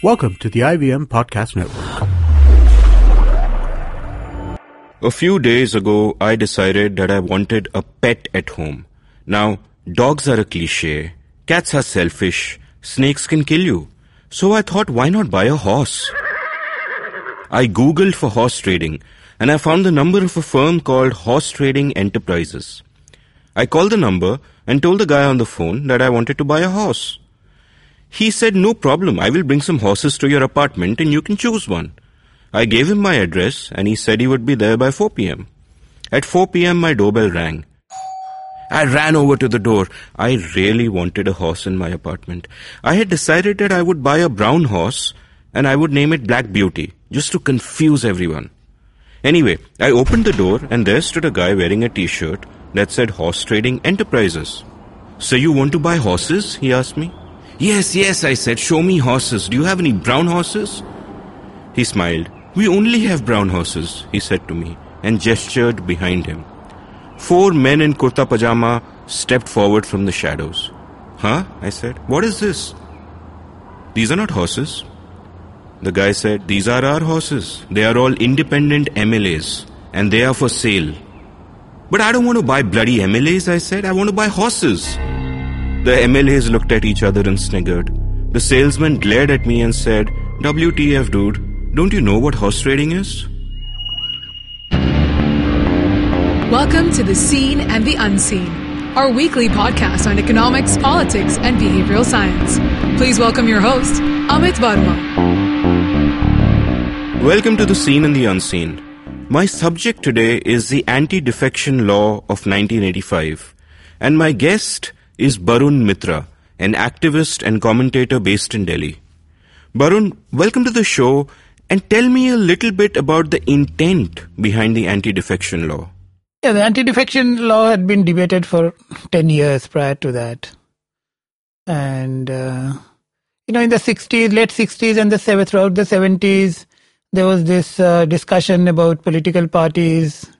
Welcome to the IVM Podcast Network. A few days ago, I decided that I wanted a pet at home. Now, dogs are a cliche, cats are selfish, snakes can kill you. So I thought, why not buy a horse? I googled for horse trading and I found the number of a firm called Horse Trading Enterprises. I called the number and told the guy on the phone that I wanted to buy a horse. He said, no problem, I will bring some horses to your apartment and you can choose one. I gave him my address and he said he would be there by 4 pm. At 4 pm, my doorbell rang. I ran over to the door. I really wanted a horse in my apartment. I had decided that I would buy a brown horse and I would name it Black Beauty, just to confuse everyone. Anyway, I opened the door and there stood a guy wearing a t-shirt that said Horse Trading Enterprises. So you want to buy horses? He asked me. Yes, yes, I said, show me horses. Do you have any brown horses? He smiled. We only have brown horses, he said to me, and gestured behind him. Four men in kurta pajama stepped forward from the shadows. Huh? I said. What is this? These are not horses. The guy said, These are our horses. They are all independent MLAs, and they are for sale. But I don't want to buy bloody MLAs, I said. I want to buy horses. The MLAs looked at each other and sniggered. The salesman glared at me and said, WTF, dude. Don't you know what horse trading is? Welcome to The Seen and the Unseen, our weekly podcast on economics, politics, and behavioral science. Please welcome your host, Amit Varma. Welcome to The Seen and the Unseen. My subject today is the Anti Defection Law of 1985, and my guest is Barun Mitra, an activist and commentator based in Delhi. Barun, welcome to the show and tell me a little bit about the intent behind the anti defection law. Yeah, the anti defection law had been debated for 10 years prior to that. And, uh, you know, in the 60s, late 60s and the throughout the 70s, there was this uh, discussion about political parties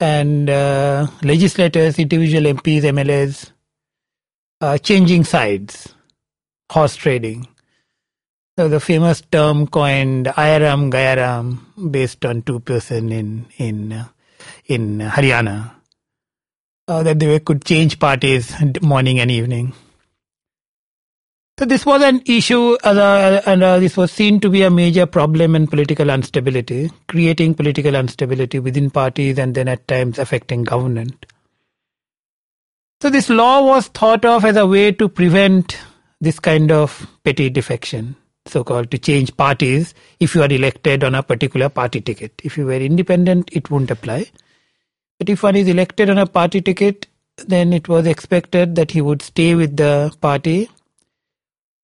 and uh, legislators, individual MPs, MLAs, changing sides, horse trading. So the famous term coined Ayaram Gayaram based on two person in in uh, in Haryana uh, that they could change parties morning and evening. So this was an issue, uh, and uh, this was seen to be a major problem in political instability, creating political instability within parties and then at times affecting government. So this law was thought of as a way to prevent this kind of petty defection so-called to change parties if you are elected on a particular party ticket. If you were independent, it wouldn't apply. But if one is elected on a party ticket, then it was expected that he would stay with the party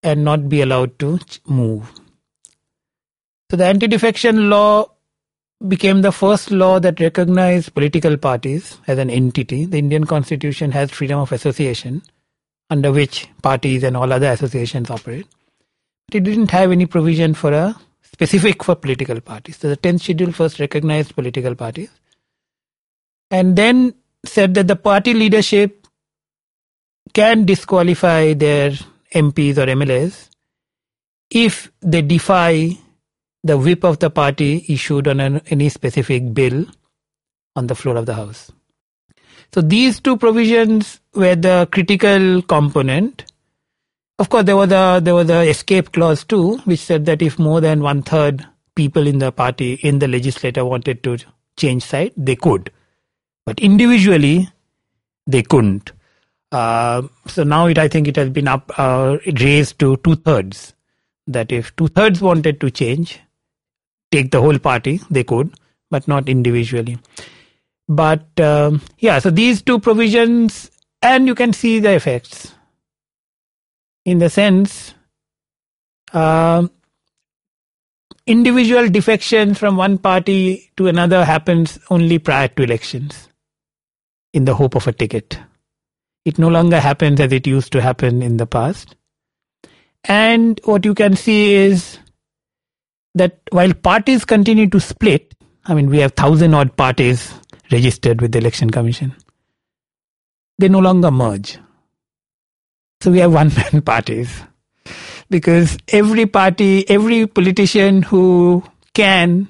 and not be allowed to move. So the anti-defection law became the first law that recognized political parties as an entity. The Indian constitution has freedom of association under which parties and all other associations operate But it didn't have any provision for a specific for political parties. So the 10th schedule first recognized political parties and then said that the party leadership can disqualify their MPs or MLAs if they defy the whip of the party issued on an, any specific bill on the floor of the House. So these two provisions were the critical component of course, there was a there was a escape clause too, which said that if more than one third people in the party in the legislature wanted to change side, they could, but individually they couldn't. Uh, so now it, I think it has been up uh, raised to two thirds. That if two thirds wanted to change, take the whole party, they could, but not individually. But um, yeah, so these two provisions, and you can see the effects in the sense uh, individual defection from one party to another happens only prior to elections in the hope of a ticket. It no longer happens as it used to happen in the past. And what you can see is that while parties continue to split, I mean, we have thousand odd parties registered with the election commission, they no longer merge. So we have one man parties. because every party, every politician who can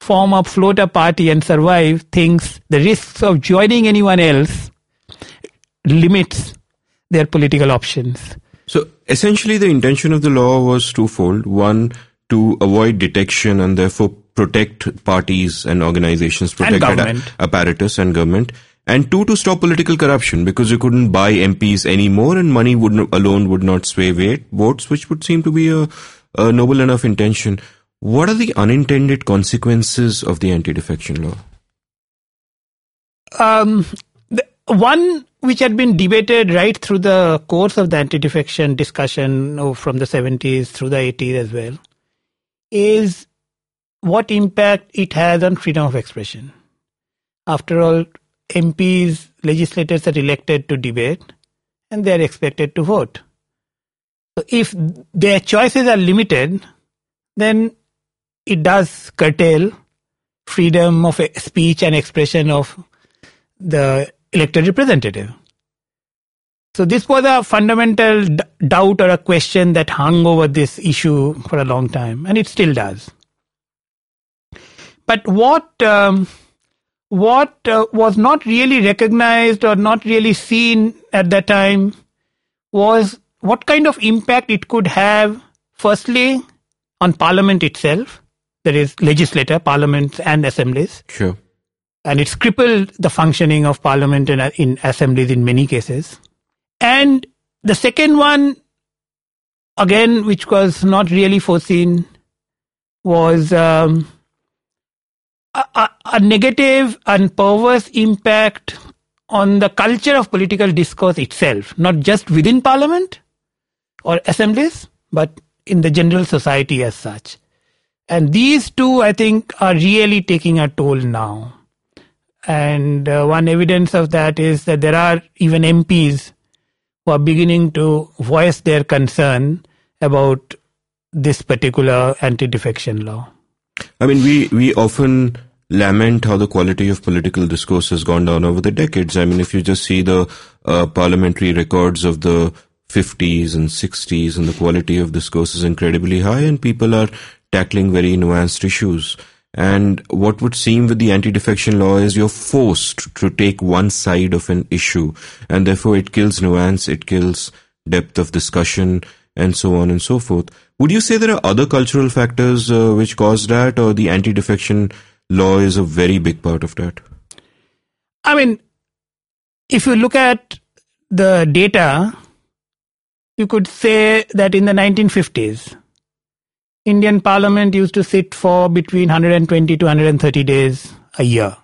form a floater party and survive thinks the risks of joining anyone else limits their political options. So essentially, the intention of the law was twofold. One, to avoid defection and therefore protect parties and organizations, protect And apparatus and government. And two, to stop political corruption because you couldn't buy MPs anymore and money would alone would not sway weight, votes, which would seem to be a, a noble enough intention. What are the unintended consequences of the anti-defection law? Um, the one which had been debated right through the course of the anti-defection discussion oh, from the 70s through the 80s as well is what impact it has on freedom of expression. After all, MPs, legislators are elected to debate and they are expected to vote. So if their choices are limited, then it does curtail freedom of speech and expression of the elected representative. So this was a fundamental d- doubt or a question that hung over this issue for a long time, and it still does. But what um, what uh, was not really recognized or not really seen at that time was what kind of impact it could have, firstly, on Parliament itself, that is, legislature, parliaments, and assemblies Sure. and it's crippled the functioning of parliament and in assemblies in many cases. And the second one, again, which was not really foreseen, was um, a, a, negative and perverse impact on the culture of political discourse itself, not just within parliament or assemblies, but in the general society as such. And these two, I think, are really taking a toll now. And uh, one evidence of that is that there are even MPs who are beginning to voice their concern about this particular anti defection law. I mean, we, we often lament how the quality of political discourse has gone down over the decades. I mean, if you just see the uh, parliamentary records of the 50s and 60s, and the quality of discourse is incredibly high, and people are tackling very nuanced issues. And what would seem with the anti-defection law is you're forced to take one side of an issue, and therefore it kills nuance, it kills depth of discussion, and so on and so forth. Would you say there are other cultural factors uh, which cause that, or the anti-defection law is a very big part of that? I mean, if you look at the data, you could say that in the 1950s, Indian Parliament used to sit for between 120 to 130 days a year.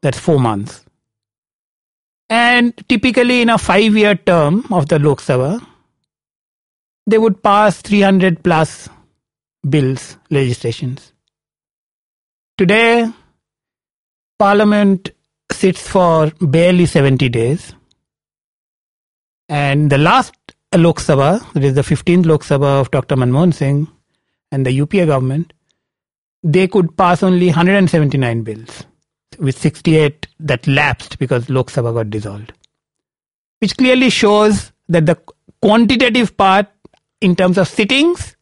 That's four months. And typically in a five year term of the Lok Sabha, they would pass 300 plus bills, legislations. Today, Parliament sits for barely 70 days. And the last Lok Sabha, that is the 15th Lok Sabha of Dr. Manmohan Singh and the UPA government, they could pass only 179 bills, with 68 that lapsed because Lok Sabha got dissolved. Which clearly shows that the quantitative part in terms of sittings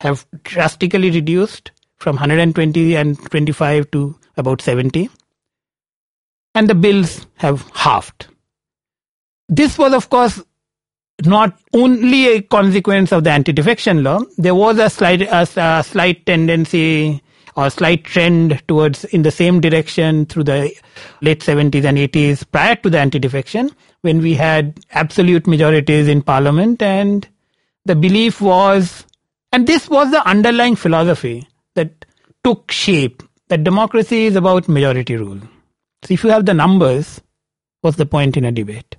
have drastically reduced from 120 and 25 to about 70 and the bills have halved this was of course not only a consequence of the anti-defection law there was a slight a, a slight tendency or slight trend towards in the same direction through the late 70s and 80s prior to the anti-defection when we had absolute majorities in parliament and the belief was and this was the underlying philosophy that took shape that democracy is about majority rule. So if you have the numbers what's the point in a debate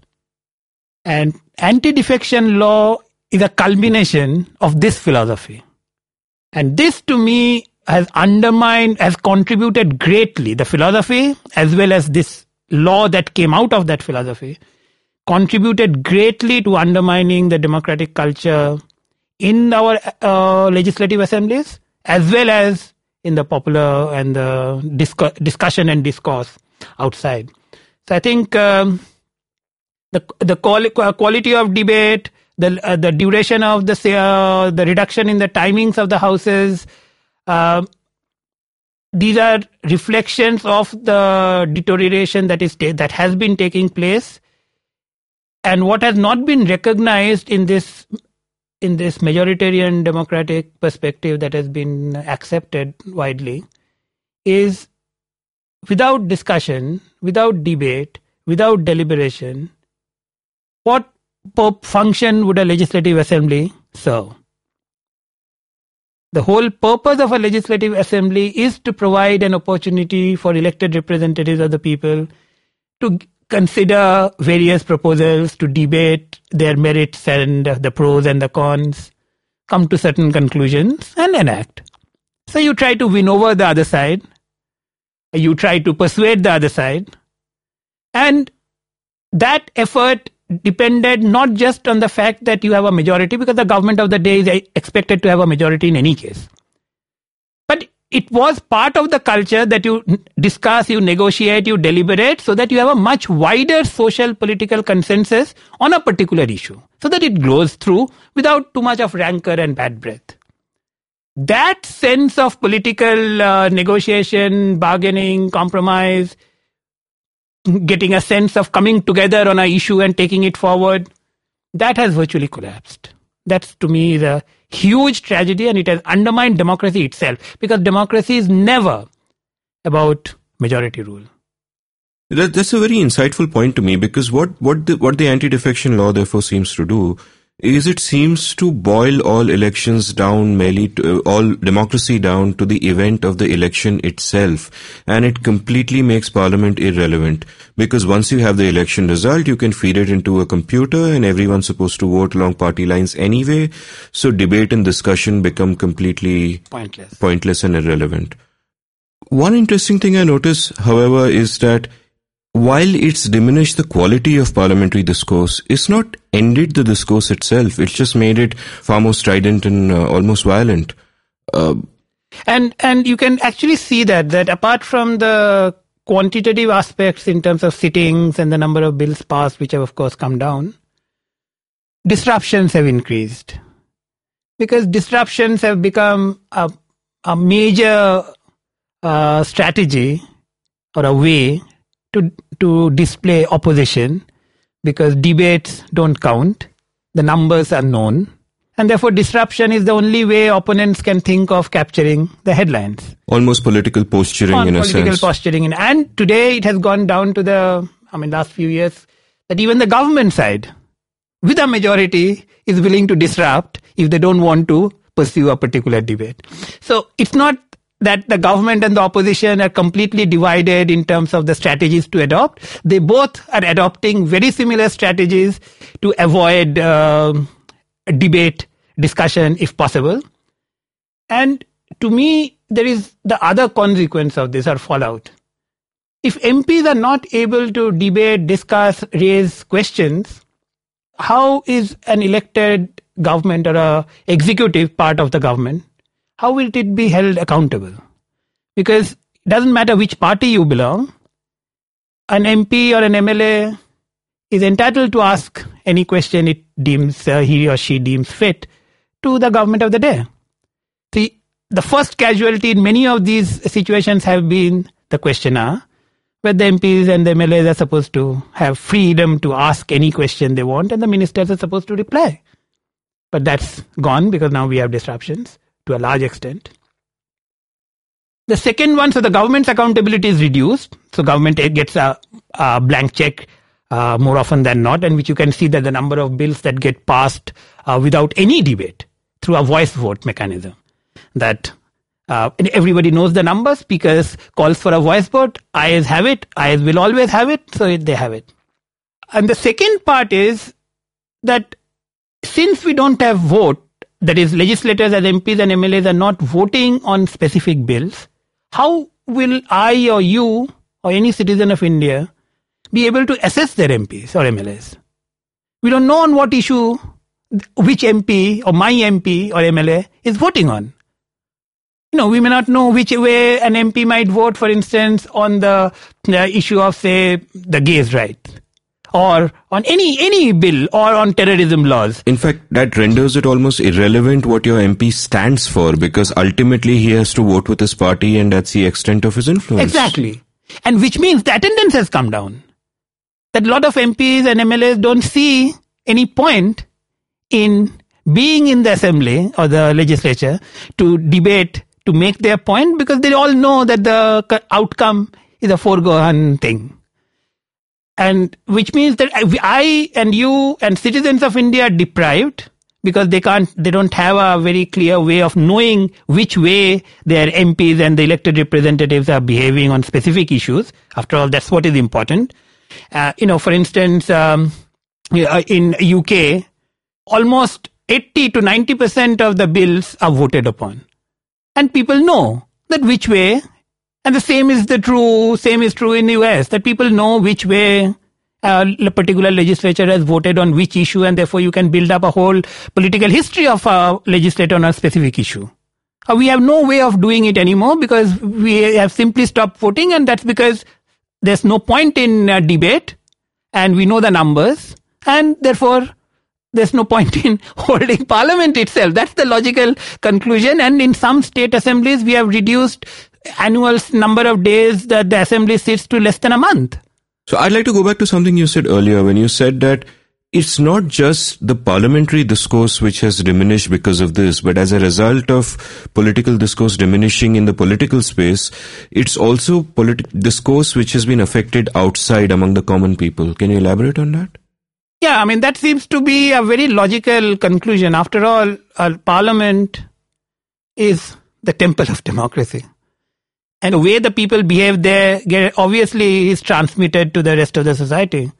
and anti-defection law is a culmination of this philosophy and this to me has undermined has contributed greatly the philosophy as well as this law that came out of that philosophy contributed greatly to undermining the democratic culture in our uh, legislative assemblies as well as in the popular and the discu- discussion and discourse outside. So I think um, the the quality of debate, the uh, the duration of the uh, the reduction in the timings of the houses. Uh, these are reflections of the deterioration that is that has been taking place, and what has not been recognized in this in this majoritarian democratic perspective that has been accepted widely is without discussion, without debate, without deliberation, what function would a legislative assembly serve? The whole purpose of a legislative assembly is to provide an opportunity for elected representatives of the people to consider various proposals, to debate their merits and the pros and the cons, come to certain conclusions, and enact. So you try to win over the other side, you try to persuade the other side, and that effort depended not just on the fact that you have a majority, because the government of the day is expected to have a majority in any case. But it was part of the culture that you discuss, you negotiate, you deliberate, so that you have a much wider social political consensus on a particular issue, so that it grows through without too much of rancor and bad breath. That sense of political uh, negotiation, bargaining, compromise, getting a sense of coming together on an issue and taking it forward, that has virtually collapsed. That's to me the huge tragedy and it has undermined democracy itself because democracy is never about majority rule. That, that's a very insightful point to me because what, what the, what the anti-defection law therefore seems to do is it seems to boil all elections down merely to, uh, all democracy down to the event of the election itself and it completely makes parliament irrelevant? Because once you have the election result you can feed it into a computer and everyone's supposed to vote along party lines anyway. So debate and discussion become completely pointless. pointless and irrelevant. One interesting thing i notice however is that while it's diminished the quality of parliamentary discourse, it's not ended the discourse itself. It's just made it far more strident and uh, almost violent. Uh, and and you can actually see that that apart from the quantitative aspects in terms of sittings and the number of bills passed, which have of course come down, disruptions have increased because disruptions have become a, a major uh, strategy or a way to to display opposition because debates don't count, the numbers are known, and therefore disruption is the only way opponents can think of capturing the headlines. Almost political posturing On in political a sense. posturing, and today it has gone down to the, I mean, last few years that even the government side, with a majority, is willing to disrupt if they don't want to pursue a particular debate. So it's not that the government and the opposition are completely divided in terms of the strategies to adopt. They both are adopting very similar strategies to avoid uh, debate, discussion, if possible. And to me, there is the other consequence of this or fallout. If MPs are not able to debate, discuss, raise questions, how is an elected government or a executive part of the government how will it be held accountable? Because it doesn't matter which party you belong, an MP or an MLA is entitled to ask any question it deems uh, he or she deems fit to the government of the day. See, the first casualty in many of these situations have been the Question Hour, where the MPs and the MLAs are supposed to have freedom to ask any question they want, and the ministers are supposed to reply. But that's gone because now we have disruptions to a large extent. The second one, so the government's accountability is reduced. So government gets a, a blank check uh, more often than not, and which you can see that the number of bills that get passed uh, without any debate through a voice vote mechanism. That uh, everybody knows the numbers. because calls for a voice vote. Ayes have it. Ayes will always have it. So they have it. And the second part is that since we don't have vote, that is, legislators as MPs and MLAs are not voting on specific bills, how will I or you or any citizen of India be able to assess their MPs or MLAs? We don't know on what issue which MP or my MP or MLA is voting on. You know, we may not know which way an MP might vote, for instance, on the, the issue of, say, the gays' rights or on any any bill or on terrorism laws. In fact, that renders it almost irrelevant what your MP stands for because ultimately he has to vote with his party and that's the extent of his influence. Exactly. And which means the attendance has come down. That a lot of MPs and MLAs don't see any point in being in the assembly or the legislature to debate, to make their point because they all know that the outcome is a foregone thing. And which means that I and you and citizens of India are deprived because they can't, they don't have a very clear way of knowing which way their MPs and the elected representatives are behaving on specific issues. After all, that's what is important. Uh, you know, for instance, um, in UK, almost 80 to 90% of the bills are voted upon. And people know that which way, and the same is the true, same is true in the US, that people know which way uh, a particular legislature has voted on which issue, and therefore you can build up a whole political history of a legislator on a specific issue. Uh, we have no way of doing it anymore because we have simply stopped voting, and that's because there's no point in uh, debate, and we know the numbers, and therefore there's no point in holding parliament itself. That's the logical conclusion. And in some state assemblies, we have reduced annual number of days that the assembly sits to less than a month. So I'd like to go back to something you said earlier when you said that it's not just the parliamentary discourse which has diminished because of this, but as a result of political discourse diminishing in the political space, it's also politi- discourse which has been affected outside among the common people. Can you elaborate on that? Yeah, I mean, that seems to be a very logical conclusion. After all, parliament is the temple of democracy. And the way the people behave there obviously is transmitted to the rest of the society.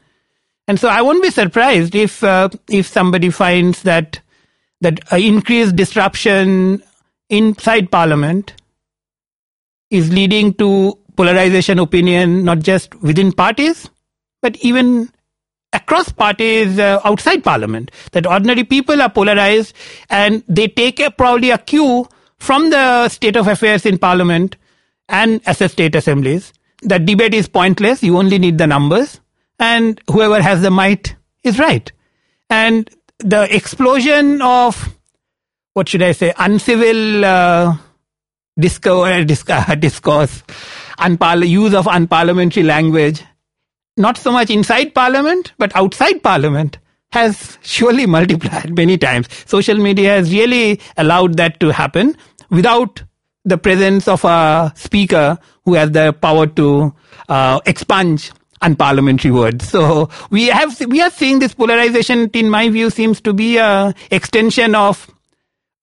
And so I won't be surprised if uh, if somebody finds that that increased disruption inside parliament is leading to polarization opinion not just within parties but even across parties uh, outside parliament that ordinary people are polarized and they take a, probably a cue from the state of affairs in parliament and as a state assemblies. That debate is pointless. You only need the numbers and whoever has the might is right. And the explosion of what should i say uncivil uh, discourse, discourse unparla- use of unparliamentary language not so much inside parliament, but outside parliament has surely multiplied many times. Social media has really allowed that to happen without the presence of a speaker who has the power to uh, expunge unparliamentary words. So we have we are seeing this polarization. In my view, seems to be a extension of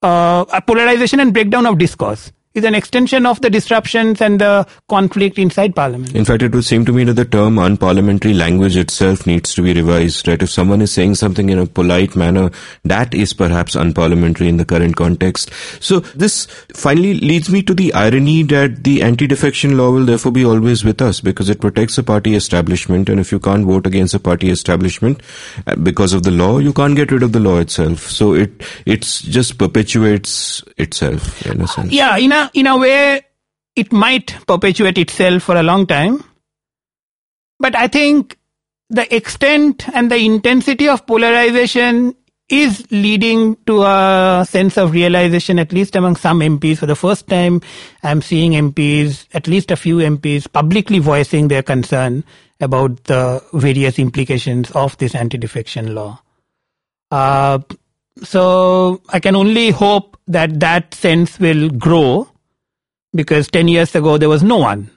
uh, a polarization and breakdown of discourse is an extension of the disruptions and the conflict inside parliament. In fact, it would seem to me that the term unparliamentary language itself needs to be revised, right? If someone is saying something in a polite manner, that is perhaps unparliamentary in the current context. So this finally leads me to the irony that the anti-defection law will therefore be always with us because it protects the party establishment and if you can't vote against a party establishment uh, because of the law, you can't get rid of the law itself. So it, it's just perpetuates itself in a sense. Yeah, in a in a way, it might perpetuate itself for a long time. But I think the extent and the intensity of polarization is leading to a sense of realization, at least among some MPs. For the first time, I'm seeing MPs, at least a few MPs, publicly voicing their concern about the various implications of this anti-defection law. Uh, so I can only hope that that sense will grow because 10 years ago there was no one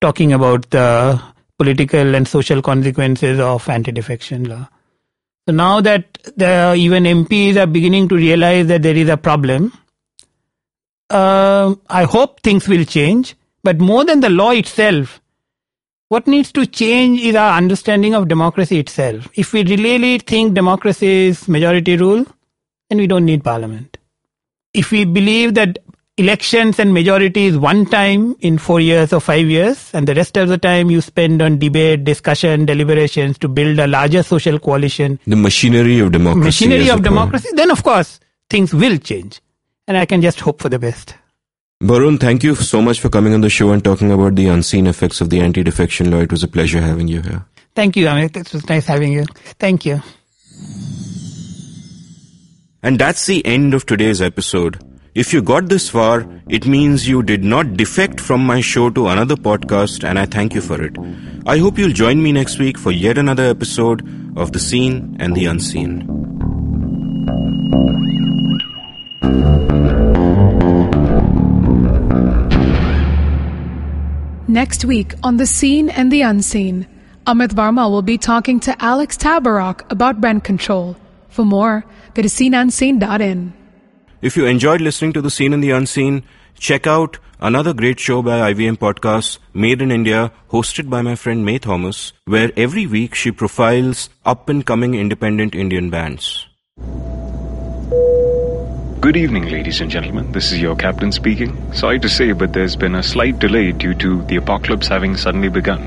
talking about the political and social consequences of anti-defection law. So now that the even MPs are beginning to realize that there is a problem, uh, I hope things will change. But more than the law itself, what needs to change is our understanding of democracy itself. If we really think democracy is majority rule, then we don't need parliament. If we believe that elections and majorities one time in four years or five years, and the rest of the time you spend on debate, discussion, deliberations to build a larger social coalition. The machinery of democracy. Machinery of democracy. Then, of course, things will change. And I can just hope for the best. Barun, thank you so much for coming on the show and talking about the unseen effects of the anti defection law. It was a pleasure having you here. Thank you, Amit. It was nice having you. Thank you. And that's the end of today's episode. If you got this far, it means you did not defect from my show to another podcast, and I thank you for it. I hope you'll join me next week for yet another episode of The Seen and the Unseen. Next week on The Seen and the Unseen, Amit Varma will be talking to Alex Tabarrok about rent control. For more, go to seenunseen.in. If you enjoyed listening to The Seen and the Unseen, check out another great show by IVM Podcasts, Maed in India, hosted by my friend Mae Thomas, where every week she profiles up and coming independent Indian bands. Good evening, ladies and gentlemen. This is your captain speaking. Sorry to say, but there's been a slight delay due to the apocalypse having suddenly begun.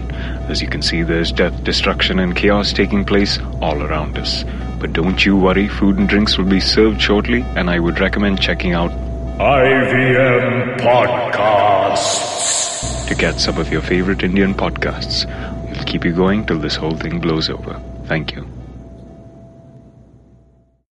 As you can see, there's death, destruction, and chaos taking place all around us. But don't you worry, food and drinks will be served shortly, and I would recommend checking out IVM Podcasts. to get some of your favorite Indian podcasts. We'll keep you going till this whole thing blows over. Thank you.